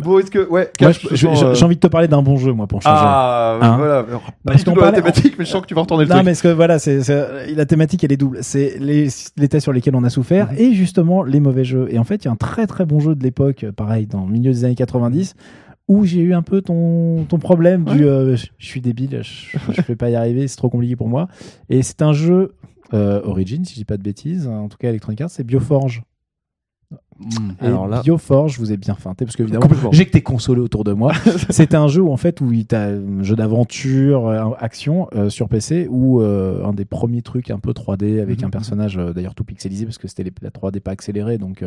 Speaker 1: Bon, est-ce que ouais,
Speaker 4: Moi,
Speaker 1: Cash,
Speaker 4: je- je-
Speaker 1: sens,
Speaker 4: j'ai
Speaker 1: euh,
Speaker 4: j'ai envie de te parler d'un bon jeu, moi, pour changer.
Speaker 1: Ah,
Speaker 4: Hein
Speaker 1: voilà. Pas
Speaker 4: parce
Speaker 1: du tout
Speaker 4: qu'on
Speaker 1: la thématique, mais je sens que tu vas retourner le
Speaker 4: Non,
Speaker 1: truc.
Speaker 4: mais ce que voilà, c'est la thématique, elle est double. C'est les, les tests sur lesquels on a souffert
Speaker 1: Mhm.
Speaker 4: et justement les mauvais jeux. Et en fait, il y a un très très bon jeu de l'époque, euh, pareil, dans le milieu des années 90, où j'ai eu un peu ton, ton problème du euh, je je suis débile, je, je vais pas y arriver, c'est trop compliqué pour moi. Et c'est un jeu euh, Origin, si je dis pas de bêtises, en tout cas Electronic Arts, c'est Bioforge. Et
Speaker 5: Alors là-
Speaker 4: Bioforge, je vous ai bien feinté parce que évidemment, j'ai que t'es consolé autour de moi. c'est un jeu où en fait où il t'a un jeu d'aventure, euh, action euh, sur PC où euh, un des premiers trucs un peu 3D avec un personnage euh, d'ailleurs tout pixelisé parce que c'était la 3D pas accélérée donc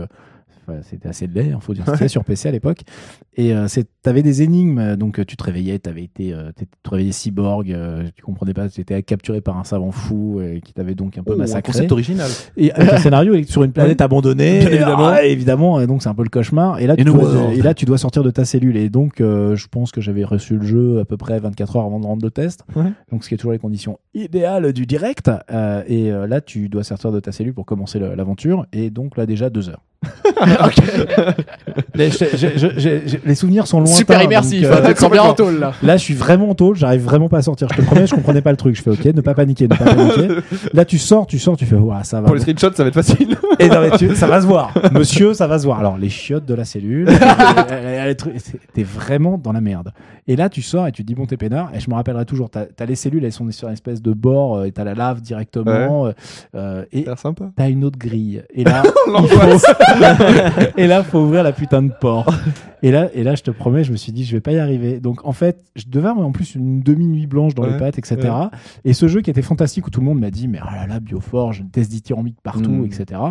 Speaker 4: c'était assez laid, il faut dire c'était sur PC à l'époque. Et c'est t'avais des énigmes donc tu te réveillais, t'avais été tu te réveillais cyborg, tu comprenais pas, tu étais capturé par un savant fou qui t'avait donc un peu
Speaker 1: Oh, un
Speaker 4: massacré.
Speaker 1: concept original.
Speaker 4: Et avec un scénario sur une planète abandonnée,
Speaker 1: Bien évidemment.
Speaker 4: Ah, évidemment, et donc c'est un peu le cauchemar. Et là, tu
Speaker 1: In a
Speaker 4: dois,
Speaker 1: world.
Speaker 4: et là, tu dois sortir de ta cellule. Et donc, euh, je pense que j'avais reçu le jeu à peu près 24 heures avant de rendre le test.
Speaker 1: Ouais.
Speaker 4: Donc, ce qui est toujours les conditions idéales du direct. Euh, et euh, là, tu dois sortir de ta cellule pour commencer l'aventure. Et donc là, déjà deux heures. les, je- je- je- je- je- les souvenirs sont lointains.
Speaker 2: Super immersif.
Speaker 4: euh,
Speaker 2: hein, Tu te sens bien en tôle là.
Speaker 4: Là, je suis vraiment en tôle, j'arrive vraiment pas à sortir. Je te promets, je comprenais pas le truc. Je fais OK, ne pas paniquer, ne pas paniquer. Là, tu sors, tu sors, tu fais, ouah, ça va.
Speaker 1: Pour les screenshots, ça va être facile.
Speaker 4: Et non, mais tu- ça va se voir. Monsieur, ça va se voir. Alors, les chiottes de la cellule, c'est- t'es vraiment dans la merde. Et là, tu sors et tu te dis, bon, t'es peinard. Et je me rappellerai toujours, t'as as les cellules, elles sont sur une espèce de bord, euh, et t'as la lave directement. euh, euh, et
Speaker 1: sympa.
Speaker 4: t'as une autre grille. Et là,
Speaker 1: L'angoisse.
Speaker 4: et là, faut ouvrir la putain de porte. Et là, et là, je te promets, je me suis dit, je vais pas y arriver. Donc, en fait, je devais avoir en plus une demi-nuit blanche dans
Speaker 1: Ouais,
Speaker 4: les pattes, etc. Et ce jeu qui était fantastique où tout le monde m'a dit, mais oh là là, Bioforge, test dithyrambique partout,
Speaker 1: Mm.
Speaker 4: etc.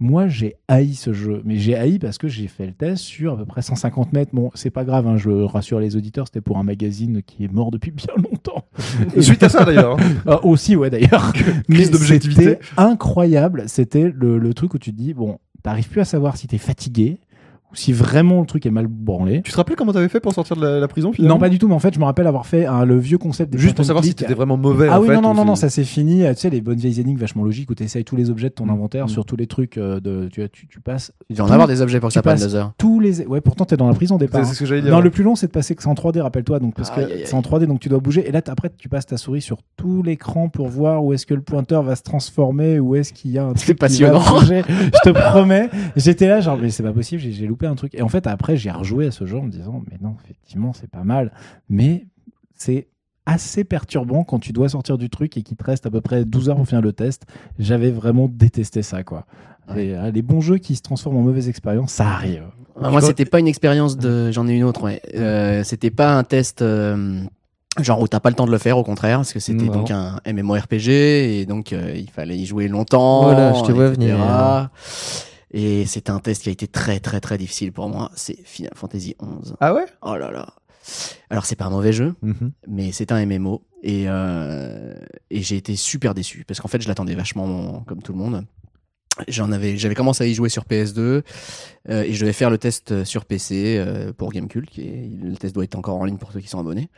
Speaker 4: Moi, j'ai haï ce jeu. Mais j'ai haï parce que j'ai fait le test sur à peu près 150 50 mètres. Bon, c'est pas grave, hein, je rassure les auditeurs, c'était pour un magazine qui est mort depuis bien longtemps.
Speaker 1: Suite à ça d'ailleurs. hein.
Speaker 4: Ah, aussi, ouais, d'ailleurs. Mais
Speaker 1: d'objectivité.
Speaker 4: c'était incroyable. C'était le, le truc où tu te dis, bon, t'arrives plus à savoir si t'es fatigué ou si vraiment le truc est mal branlé.
Speaker 1: Tu te rappelles comment t'avais fait pour sortir de la, la prison finalement
Speaker 4: Non, pas du tout, mais en fait, je me rappelle avoir fait un- le vieux concept des
Speaker 1: Juste pour savoir si t'étais vraiment mauvais.
Speaker 4: Ah
Speaker 1: en
Speaker 4: oui,
Speaker 1: fait,
Speaker 4: non, non, non, non, ça c'est fini. Tu sais, les bonnes vieilles énigmes vachement logiques où tu essayes tous les objets de ton
Speaker 1: Mm.
Speaker 4: inventaire
Speaker 1: Mm.
Speaker 4: sur tous les trucs euh, de. Tu, tu, tu passes
Speaker 2: Il va en avoir des objets pour que
Speaker 4: tu
Speaker 2: ça
Speaker 4: passes
Speaker 2: deux heures.
Speaker 4: tous les. Ouais, pourtant, t'es dans la prison au départ.
Speaker 1: C'est c'est ce que j'allais dire.
Speaker 4: Non, le plus long, c'est de passer que c'est en 3D, rappelle-toi. Donc, parce
Speaker 2: Aïe,
Speaker 4: que c'est en 3D, donc tu dois bouger. Et là, après, tu passes ta souris sur tout l'écran pour voir où est-ce que le pointeur va se transformer, où est-ce qu'il y a un va
Speaker 2: passionnant.
Speaker 4: Je te promets. J'étais là, genre, mais c'est pas possible, j'ai j'ai loupé un truc. Et en fait, après, j'ai rejoué à ce jeu en me disant, mais non, effectivement, c'est pas mal. Mais c'est assez perturbant quand tu dois sortir du truc et qu'il te reste à peu près 12 heures pour finir le test. J'avais vraiment détesté ça, quoi. Et, euh, les bons jeux qui se transforment en mauvaise expérience, ça arrive.
Speaker 2: Ah, moi, c'était pas une expérience de. J'en ai une autre, ouais. Euh, c'était pas un test. euh, Genre où t'as pas le temps de le faire, au contraire, parce que c'était donc un MMORPG et donc euh, il fallait y jouer longtemps.
Speaker 5: Voilà, je te vois
Speaker 2: etc.
Speaker 5: venir.
Speaker 2: Et c'était un test qui a été très très très difficile pour moi. C'est Final Fantasy 11.
Speaker 1: Ah ouais?
Speaker 2: Oh là là. Alors c'est pas un mauvais jeu,
Speaker 1: Mhm.
Speaker 2: mais c'est un MMO et, euh, et j'ai été super déçu parce qu'en fait je l'attendais vachement comme tout le monde. J'en avais, j'avais commencé à y jouer sur PS2 euh, et je devais faire le test sur PC euh, pour Gamecult, qui est, le test doit être encore en ligne pour ceux qui sont abonnés.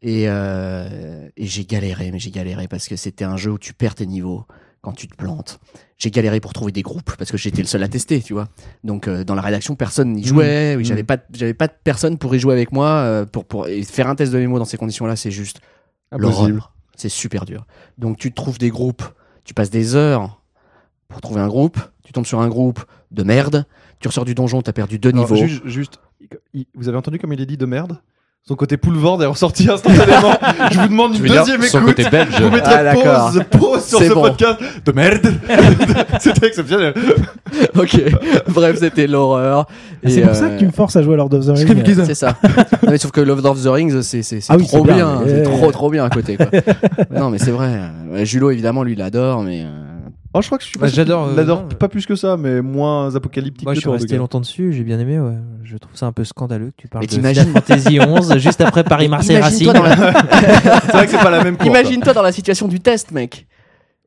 Speaker 2: Et, euh, et j'ai galéré, mais j'ai galéré parce que c'était un jeu où tu perds tes niveaux quand tu te plantes. J'ai galéré pour trouver des groupes parce que j'étais le seul à tester, tu vois. Donc euh, dans la rédaction, personne n'y jouait.
Speaker 1: Mmh.
Speaker 2: J'avais pas, de- j'avais pas de personne pour y jouer avec moi euh, pour pour et faire un test de mémo dans ces conditions-là, c'est juste l'horreur. C'est super dur. Donc tu trouves des groupes, tu passes des heures pour trouver un groupe, tu tombes sur un groupe de merde, tu ressors du donjon, t'as perdu deux
Speaker 1: Alors,
Speaker 2: niveaux.
Speaker 1: Juste, vous avez entendu comme il est dit de merde? Son côté Poulvord est ressorti instantanément. Je vous demande une deuxième
Speaker 3: son
Speaker 1: écoute.
Speaker 3: côté belge
Speaker 1: Vous mettrez
Speaker 2: Ah, d'accord.
Speaker 1: pause, pause sur
Speaker 2: C'est
Speaker 1: ce
Speaker 2: bon.
Speaker 1: podcast de merde. C'était exceptionnel.
Speaker 2: ok. Bref, c'était l'horreur.
Speaker 4: Et, c'est pour
Speaker 2: euh,
Speaker 4: ça que tu me forces à jouer à Lord of the Rings.
Speaker 2: C'est ça. Non, mais sauf que Love of the Rings, c'est c'est
Speaker 4: Ah oui,
Speaker 2: trop bien,
Speaker 4: bien,
Speaker 2: c'est trop trop bien à côté. Quoi. non, mais c'est vrai. Julo, évidemment, lui, il adore, mais euh,
Speaker 1: Oh, je crois que je suis
Speaker 5: Bah,
Speaker 1: pas
Speaker 5: j'adore, euh,
Speaker 1: l'adore
Speaker 5: non.
Speaker 1: pas plus que ça, mais moins apocalyptique
Speaker 5: Moi,
Speaker 1: que
Speaker 5: je suis
Speaker 1: toi, en tout
Speaker 5: resté
Speaker 1: cas.
Speaker 5: longtemps dessus, j'ai bien aimé. Ouais. Je trouve ça un peu scandaleux que tu parles
Speaker 2: Mais
Speaker 5: de
Speaker 2: t'imagines-
Speaker 5: Fantasy 11 juste après Paris-Marseille Racing.
Speaker 2: imagine-toi dans, la...
Speaker 1: C'est vrai que c'est pas la même cour.
Speaker 2: imagine-toi dans la situation du test, mec.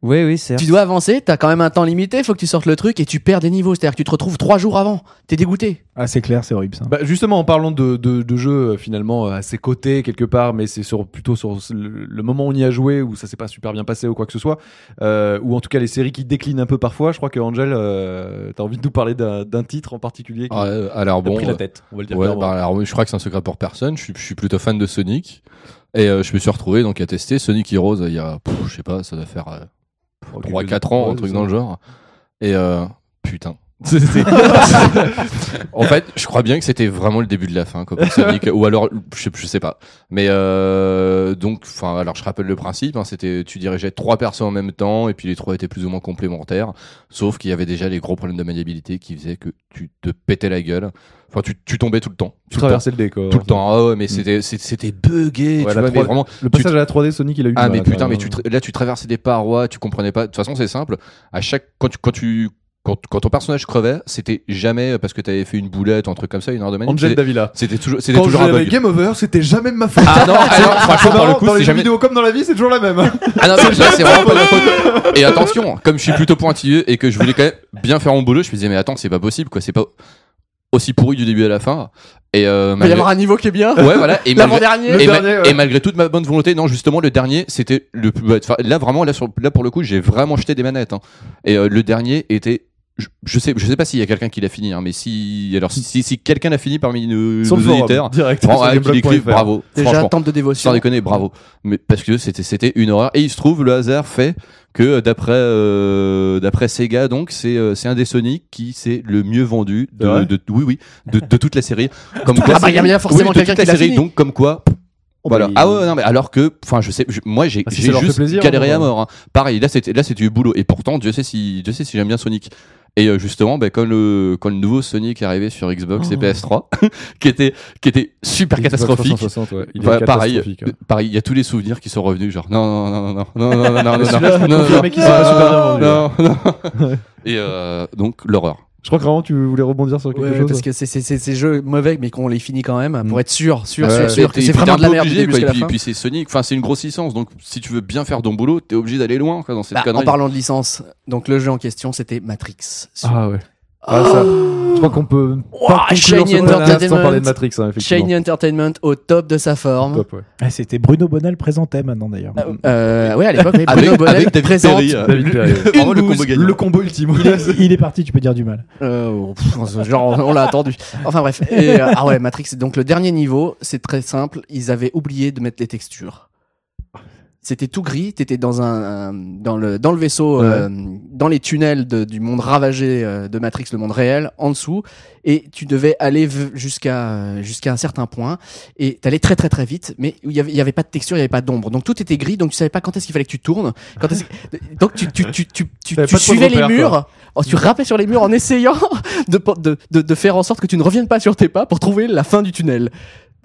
Speaker 5: Oui, oui, c'est.
Speaker 2: Tu dois avancer, t'as quand même un temps limité, faut que tu sortes le truc et tu perds des niveaux. C'est-à-dire que tu te retrouves trois jours avant. T'es dégoûté.
Speaker 4: Ah, c'est clair, c'est horrible ça.
Speaker 1: Bah, justement, en parlant de, de, de jeux euh, finalement euh, à ses côtés quelque part, mais c'est sur, plutôt sur le, le moment où on y a joué, où ça s'est pas super bien passé ou quoi que ce soit, euh, ou en tout cas les séries qui déclinent un peu parfois. Je crois que Angel, euh, t'as envie de nous parler d'un titre en particulier qui
Speaker 3: Ah, euh, alors bon,
Speaker 1: pris la tête, on va le dire
Speaker 3: Ouais, bah, alors, je crois que c'est un secret pour personne. Je suis, je suis plutôt fan de Sonic. Et euh, je me suis retrouvé donc à tester Sonic Heroes il y a, pff, je sais pas, ça doit faire 3-4
Speaker 1: quelques-
Speaker 3: ans, un truc dans le genre. Et euh, putain. En fait, je crois bien que c'était vraiment le début de la fin, quoi, pour Sonic. ou alors, je sais, je sais pas. Mais euh, donc, enfin, alors je rappelle le principe. Hein, c'était, tu dirigeais trois persos en même temps, et puis les trois étaient plus ou moins complémentaires. Sauf qu'il y avait déjà les gros problèmes de maniabilité qui faisaient que tu te pétais la gueule. Enfin, tu, tu tombais tout le temps.
Speaker 1: Tu traversais le dé quoi.
Speaker 3: Tout le temps. Ah ouais, mais c'était, c'était, c'était buggé.
Speaker 1: Ouais,
Speaker 3: tu
Speaker 1: la
Speaker 3: vois, mais
Speaker 1: 3D
Speaker 3: vraiment.
Speaker 1: Le passage à la 3D Sonic, il a eu.
Speaker 3: Ah
Speaker 1: mal,
Speaker 3: mais putain,
Speaker 1: même.
Speaker 3: mais tu tra- là tu traversais des parois, tu comprenais pas. De toute façon, c'est simple. À chaque quand tu quand tu quand, quand ton personnage crevait, c'était jamais parce que t'avais fait une boulette ou un truc comme ça, une heure de manip.
Speaker 1: Angel Davila.
Speaker 3: C'était toujours c'était
Speaker 1: Quand
Speaker 3: toujours un bug.
Speaker 1: game over, c'était jamais de ma faute.
Speaker 3: Ah non, alors franchement le coup,
Speaker 1: dans les jeux
Speaker 3: jamais
Speaker 1: vidéo comme dans la vie, c'est toujours la même.
Speaker 3: Ah non, mais là, c'est vraiment pas de ma faute. Et attention, comme je suis plutôt pointilleux et que je voulais quand même bien faire mon boulot, je me disais mais attends, c'est pas possible quoi, c'est pas aussi pourri du début à la fin. Et euh,
Speaker 2: Il va y avoir un niveau qui est bien.
Speaker 3: Ouais, voilà. Et malgré.
Speaker 1: Le
Speaker 3: et, ma-
Speaker 1: dernier, ouais.
Speaker 3: et malgré toute ma bonne volonté, non, justement, le dernier, c'était le plus. bah, enfin, là, vraiment, là, sur, là, pour le coup, j'ai vraiment jeté des manettes. hein. Et euh, le dernier était. Je, je sais, je sais pas s'il y a quelqu'un qui l'a fini, hein, mais si, alors si, si, si quelqu'un l'a fini parmi nos, nos
Speaker 1: forum,
Speaker 3: auditeurs,
Speaker 1: direct.
Speaker 3: bon,
Speaker 1: sur
Speaker 3: ah, qu'il
Speaker 1: gameblog.fr.
Speaker 3: écrive, bravo.
Speaker 2: Déjà,
Speaker 3: franchement.
Speaker 2: temple de dévotion.
Speaker 3: Sans déconner, bravo. Mais parce que c'était c'était une horreur. Et il se trouve, le hasard fait que d'après euh, d'après Sega, donc c'est euh, c'est un des Sonic qui s'est le mieux vendu
Speaker 1: C'est vrai
Speaker 3: de, de oui oui de, de toute la série. Comme
Speaker 2: Ah bah, il y a bien forcément
Speaker 3: oui, de
Speaker 2: quelqu'un qui l'a
Speaker 3: série.
Speaker 2: fini.
Speaker 3: Donc comme quoi.
Speaker 1: Oh,
Speaker 3: Voilà.
Speaker 1: bah, il-
Speaker 3: Ah ouais, non, mais alors que, enfin, je sais, je- moi j'ai
Speaker 1: Ah, si
Speaker 3: juste
Speaker 1: plaisir,
Speaker 3: galéré
Speaker 1: hein,
Speaker 3: à mort. hein. Pareil, là c'était là c'était du boulot. Et pourtant, Dieu sait si Dieu sait si j'aime bien Sonic. Et euh, justement, ben, quand le quand le nouveau Sonic est arrivé sur Xbox et
Speaker 2: Oh.
Speaker 3: PS3, qui était qui était super
Speaker 1: Xbox
Speaker 3: catastrophique.
Speaker 1: 360, ouais. Il
Speaker 3: Bah, pareil,
Speaker 1: catastrophique, hein.
Speaker 3: euh, pareil, il y a tous les souvenirs qui sont revenus, genre non, non, non, non, non, non, non, non, non, non,
Speaker 1: Celui-là, je peux
Speaker 3: non,
Speaker 1: confirmer
Speaker 3: non,
Speaker 1: qu'il s'est pas super bien vendu.
Speaker 3: non, non. Et euh, donc l'horreur.
Speaker 1: Je crois que vraiment tu voulais rebondir sur quelque
Speaker 2: Ouais,
Speaker 1: chose.
Speaker 2: parce que c'est c'est- c'est ces jeux mauvais, mais qu'on les finit quand même pour
Speaker 1: Mm.
Speaker 2: être sûr, sûr,
Speaker 1: Ouais,
Speaker 2: sûr, sûr que c'est vraiment de la merde du
Speaker 3: obligé,
Speaker 2: début
Speaker 3: quoi,
Speaker 2: jusqu'à
Speaker 3: et puis, c'est Sonic, enfin c'est une grosse licence, donc si tu veux bien faire ton boulot, t'es obligé d'aller loin quoi, dans cette
Speaker 2: Bah, en parlant de licence, donc le jeu en question, c'était Matrix.
Speaker 1: Ah ouais. Ah, ça, je crois qu'on peut
Speaker 2: Ouah,
Speaker 1: pas conclure
Speaker 2: Shiny
Speaker 1: ce podcast sans
Speaker 2: Entertainment.
Speaker 1: parler de Matrix, hein, effectivement.
Speaker 2: Shiny Entertainment au top de sa forme.
Speaker 1: Top, ouais.
Speaker 4: Ah, C'était Bruno Bonnel présentait maintenant d'ailleurs.
Speaker 2: Euh, ouais, à l'époque, Bruno Bonnel
Speaker 3: avec David
Speaker 2: présente.
Speaker 3: Perry, euh,
Speaker 1: David Perry.
Speaker 3: vraiment le
Speaker 1: Une
Speaker 3: combo
Speaker 1: bouse,
Speaker 3: gagnant.
Speaker 1: Le combo ultime.
Speaker 4: Il est, il est parti, tu peux dire du mal.
Speaker 2: Euh, pff, genre, on l'a attendu. Enfin bref. Et, euh, ah ouais, Matrix. Donc le dernier niveau, c'est très simple. Ils avaient oublié de mettre les textures. C'était tout gris. T'étais dans un, un- dans le dans le vaisseau,
Speaker 1: Ouais.
Speaker 2: euh, dans les tunnels de- du monde ravagé euh, de Matrix, le monde réel, en dessous. Et tu devais aller jusqu'à euh, jusqu'à un certain point. Et t'allais très très très vite, mais il y avait il y avait pas de texture, il y avait pas d'ombre. Donc tout était gris. Donc tu savais pas quand est-ce qu'il fallait que tu tournes. Quand est-ce que- donc tu tu tu tu tu, suivais les
Speaker 1: repère,
Speaker 2: murs. Oh, tu rappais sur les murs en essayant de, de, de, de faire en sorte que tu ne reviennes pas sur tes pas pour trouver la fin du tunnel.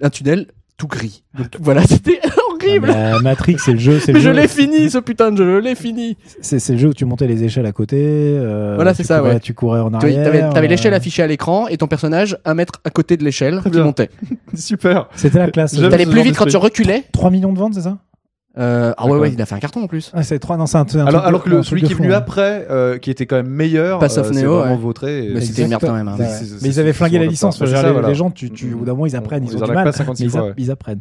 Speaker 2: Un tunnel tout gris. Donc, voilà, c'était horrible.
Speaker 4: Ah, mais Matrix, c'est le jeu. c'est le
Speaker 2: Mais je
Speaker 4: jeu-
Speaker 2: l'ai fini, ce putain de jeu, je l'ai fini.
Speaker 4: C'est c'est le jeu où tu montais les échelles à côté. euh,
Speaker 2: Voilà, c'est ça,
Speaker 4: courais-
Speaker 2: ouais.
Speaker 4: Tu courais en arrière.
Speaker 2: avais, t'avais
Speaker 4: euh,
Speaker 2: l'échelle affichée à l'écran et ton personnage un mètre à côté de l'échelle qui montait.
Speaker 1: Super.
Speaker 4: C'était la classe.
Speaker 2: T'allais plus vite quand tu reculais.
Speaker 4: 3 millions de ventes, c'est ça?
Speaker 2: Euh, ah ouais, ouais, il a fait un carton en plus.
Speaker 4: ah, C'est 3, non, c'est un,
Speaker 1: Alors, alors que le, celui qui est venu
Speaker 4: hein.
Speaker 1: après, euh, qui était quand même meilleur,
Speaker 2: Pass of
Speaker 1: euh, c'est
Speaker 2: Neo,
Speaker 1: vraiment
Speaker 2: ouais.
Speaker 1: vautré.
Speaker 2: Mais c'était une merde quand même. hein.
Speaker 4: Mais ils avaient flingué la licence.
Speaker 1: ça.
Speaker 4: je veux
Speaker 1: C'est
Speaker 4: dire,
Speaker 1: ça,
Speaker 4: les,
Speaker 1: voilà.
Speaker 4: les gens, tu, tu,
Speaker 1: Mm,
Speaker 4: au bout d'un moment, ils
Speaker 1: mm.
Speaker 4: apprennent,
Speaker 1: On
Speaker 4: ils ont du mal,
Speaker 1: pas 56
Speaker 4: mais ils,
Speaker 1: fois,
Speaker 4: a-
Speaker 1: ouais.
Speaker 4: ils apprennent.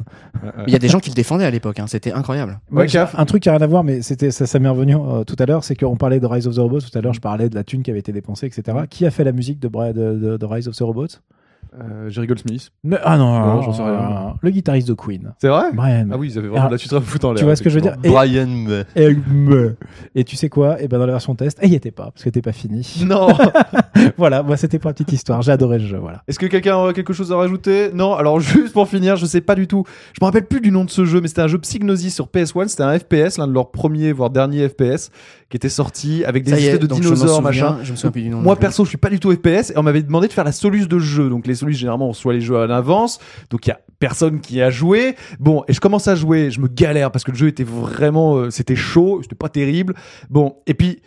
Speaker 2: Il y a des gens qui le défendaient à l'époque, hein. c'était incroyable.
Speaker 1: Ouais,
Speaker 4: un truc qui a rien à voir, mais c'était ça, ça m'est revenu euh, tout à l'heure, c'est qu'on parlait de Rise of the Robots. Tout à l'heure, je parlais de la thune qui avait été dépensée, etc. Qui a fait la musique de, Bra- de, de- de Rise of the Robots?
Speaker 1: Euh, Jerry Goldsmith.
Speaker 4: Mais- Ah non,
Speaker 1: Non,
Speaker 4: non,
Speaker 1: j'en sais rien.
Speaker 4: non, Le guitariste de Queen,
Speaker 1: C'est vrai?
Speaker 4: Brian.
Speaker 1: Ah oui, ils avaient vraiment de la suite à foutre en l'air.
Speaker 4: Tu vois ce que je veux dire et,
Speaker 3: Brian May.
Speaker 4: et, me- et tu sais quoi? Et ben dans la version test, et il y était pas parce que t'es pas fini.
Speaker 1: Non.
Speaker 4: voilà, moi c'était pour la petite histoire. J'ai adoré ce jeu. Voilà.
Speaker 1: Est-ce que quelqu'un a quelque chose à rajouter? Non. Alors juste pour finir, je sais pas du tout. Je me rappelle plus du nom de ce jeu, mais c'était un jeu Psygnosis sur PS1. C'était un FPS, l'un de leurs premiers voire derniers FPS, qui était sorti avec des espèces de
Speaker 2: je
Speaker 1: dinosaures,
Speaker 2: souviens,
Speaker 1: machin.
Speaker 2: Je me souviens plus du nom.
Speaker 1: Moi perso, je suis pas du tout FPS et on m'avait demandé de faire la soluce de jeu. Donc les généralement on reçoit les jeux à l'avance, donc il y a personne qui a joué. Bon, et je commence à jouer, je me galère parce que le jeu était vraiment euh, c'était chaud, c'était pas terrible. Bon, et puis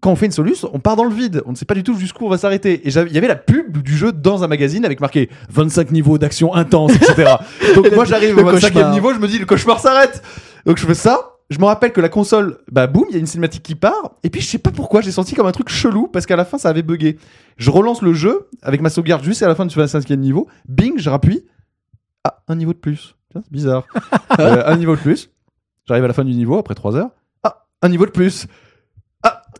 Speaker 1: quand on fait une soluce, on part dans le vide. On ne sait pas du tout jusqu'où on va s'arrêter. Et il y avait la pub du jeu dans un magazine avec marqué 25 niveaux d'action intense, etc. Donc moi j'arrive au
Speaker 2: le
Speaker 1: 25e
Speaker 2: cauchemar.
Speaker 1: niveau, je me dis le cauchemar s'arrête. Donc je fais ça. Je me rappelle que la console, bah boum, il y a une cinématique qui part. Et puis je sais pas pourquoi, j'ai senti comme un truc chelou parce qu'à la fin ça avait bugué. Je relance le jeu avec ma sauvegarde juste à la fin du 25e niveau. Bing, je rappuie. Ah, un niveau de plus. C'est bizarre. Euh, un niveau de plus. J'arrive à la fin du niveau après 3 heures. Ah, un niveau de plus.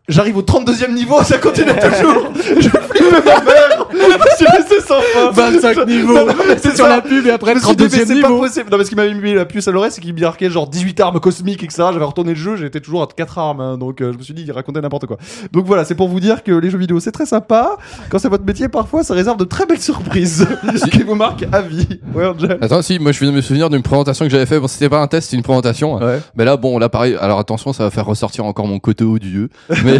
Speaker 1: J'arrive au 32e niveau, ça continue toujours. je flippe ma mère. Je suis resté sans fin.
Speaker 2: 25 niveaux.
Speaker 1: Mais
Speaker 2: C'est sur
Speaker 1: ça.
Speaker 2: la pub et après le
Speaker 1: me suis dit, mais
Speaker 2: 32 e
Speaker 1: c'est pas
Speaker 2: niveau.
Speaker 1: possible. Non, parce qu'il m'avait mis la puce à l'oreille, c'est qu'il me marquait genre 18 armes cosmiques, etc. J'avais retourné le jeu, j'étais toujours à 4 armes, hein, donc euh, je me suis dit, il racontait n'importe quoi. Donc voilà, c'est pour vous dire que les jeux vidéo, c'est très sympa. Quand c'est votre métier, parfois, ça réserve de très belles surprises qui vous marquent à vie. Ouais, Angel.
Speaker 3: Attends, si, moi je viens de me souvenir d'une présentation que j'avais fait. Bon, c'était pas un test, c'était une présentation.
Speaker 1: Ouais.
Speaker 3: Mais là, bon, là pareil. Alors attention, ça va faire ressortir encore mon côté odieux. Mais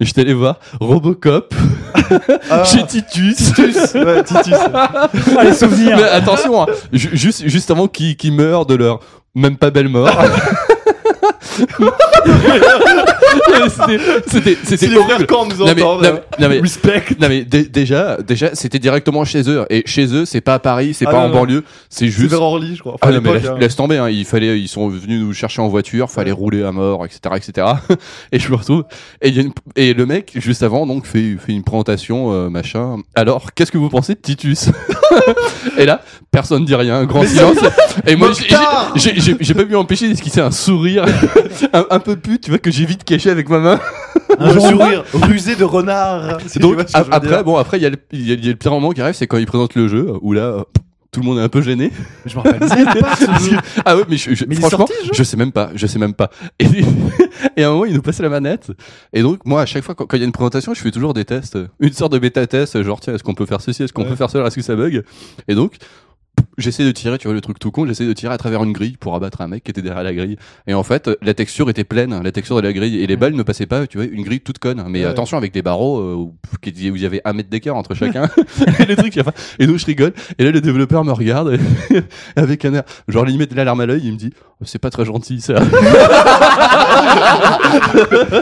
Speaker 3: j'étais allé voir Robocop
Speaker 1: Ah,
Speaker 3: chez Titus.
Speaker 1: Titus. Ouais, Titus.
Speaker 4: Ah, les souvenirs.
Speaker 3: Mais attention, hein, ju- juste, juste avant qu'ils qu'ils meurent de leur même pas belle mort. C'était- C'était horrible.
Speaker 1: nous
Speaker 3: Non mais,
Speaker 1: entendent.
Speaker 3: non, mais- non, mais-
Speaker 1: Respect.
Speaker 3: non, mais dé- déjà, déjà, c'était directement chez eux. Et chez eux, c'est pas à Paris, c'est
Speaker 1: Ah,
Speaker 3: pas
Speaker 1: non,
Speaker 3: en
Speaker 1: non.
Speaker 3: banlieue, c'est
Speaker 1: C'est
Speaker 3: juste.
Speaker 1: vers Orly, je crois. Enfin,
Speaker 3: Ah
Speaker 1: à
Speaker 3: non, mais
Speaker 1: l'époque,
Speaker 3: laisse,
Speaker 1: hein.
Speaker 3: laisse tomber, hein. il fallait, ils sont venus nous chercher en voiture, fallait rouler à mort, etc., etc. et je me retrouve, et, il y a une- et le mec, juste avant, donc, fait, fait une présentation, euh, machin. Alors, qu'est-ce que vous pensez de Titus? et là, personne dit rien, grand silence. Et moi, j'ai-
Speaker 1: Moctard
Speaker 3: j'ai- j'ai j'ai- j'ai pas pu m'empêcher d'esquisser un sourire, un, un peu pute, tu vois, que j'ai vite caché avec ma main.
Speaker 1: Un sourire rusé de renard. si
Speaker 3: Donc, après, bon, après, il y, a le- il y a il y a le pire moment qui arrive, c'est quand il présente le jeu, où là, euh, tout le monde est un peu gêné.
Speaker 1: je me rappelle.
Speaker 3: Ah ouais, mais, je, je-
Speaker 1: Mais il est
Speaker 3: franchement,
Speaker 1: sorti, le jeu
Speaker 3: je sais même pas, je sais même pas. Et, et à un moment, il nous passait la manette. Et donc, moi, à chaque fois, quand quand il y a une présentation, je fais toujours des tests, une sorte de bêta test, genre, tiens, est-ce qu'on peut faire ceci, est-ce qu'on peut faire cela, est-ce que ça bug? Et donc, j'essaie de tirer, tu vois le truc tout con, j'essaie de tirer à travers une grille pour abattre un mec qui était derrière la grille. Et en fait, la texture était pleine, la texture de la grille, et les balles ne passaient pas, tu vois, une grille toute conne. Mais
Speaker 1: Ouais.
Speaker 3: attention avec des barreaux euh, où il y avait un mètre d'écart entre chacun. et les trucs, enfin, et donc je rigole. Et là, le développeur me regarde avec un air, genre limite la larme à l'œil, il me dit, Oh, c'est pas très gentil ça.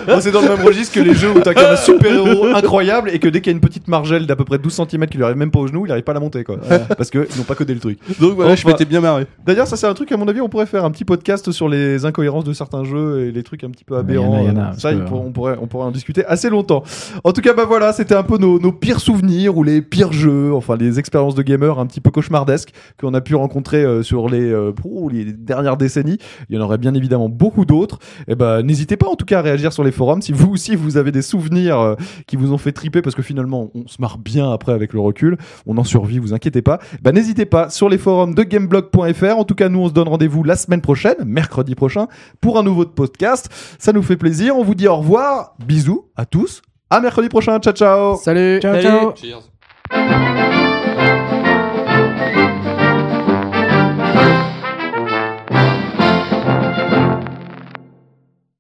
Speaker 1: Bon, c'est dans le même registre que les jeux où t'as comme un super héros incroyable et que dès qu'il y a une petite margelle d'à peu près 12 cm qui lui arrive même pas au genou, il arrive pas à la monter quoi. Parce que ils n'ont pas codé le truc.
Speaker 3: Donc voilà, je
Speaker 1: Enfin,
Speaker 3: m'étais bien marré.
Speaker 1: D'ailleurs, ça c'est un truc à mon avis, on pourrait faire un petit podcast sur les incohérences de certains jeux et les trucs un petit peu
Speaker 4: Mais y en a,
Speaker 1: aberrants.
Speaker 4: y en a,
Speaker 1: ça, il pour- on pourrait, on pourrait en discuter assez longtemps. En tout cas, bah voilà, c'était un peu nos, nos pires souvenirs ou les pires jeux, enfin les expériences de gamers un petit peu cauchemardesques qu'on a pu rencontrer euh, sur les, euh, oh, les dernières décennies. Il y en aurait bien évidemment beaucoup d'autres. Et ben, n'hésitez pas en tout cas à réagir sur les forums si vous aussi vous avez des souvenirs euh, qui vous ont fait triper parce que finalement on se marre bien après avec le recul. On en survit, vous inquiétez pas. Bah, n'hésitez pas sur les forums de gameblog.fr. En tout cas, nous on se donne rendez-vous la semaine prochaine, mercredi prochain, pour un nouveau podcast. Ça nous fait plaisir. On vous dit au revoir. Bisous à tous. À mercredi prochain. Ciao ciao.
Speaker 2: Salut
Speaker 4: Ciao,
Speaker 5: Salut.
Speaker 4: ciao.
Speaker 3: Cheers.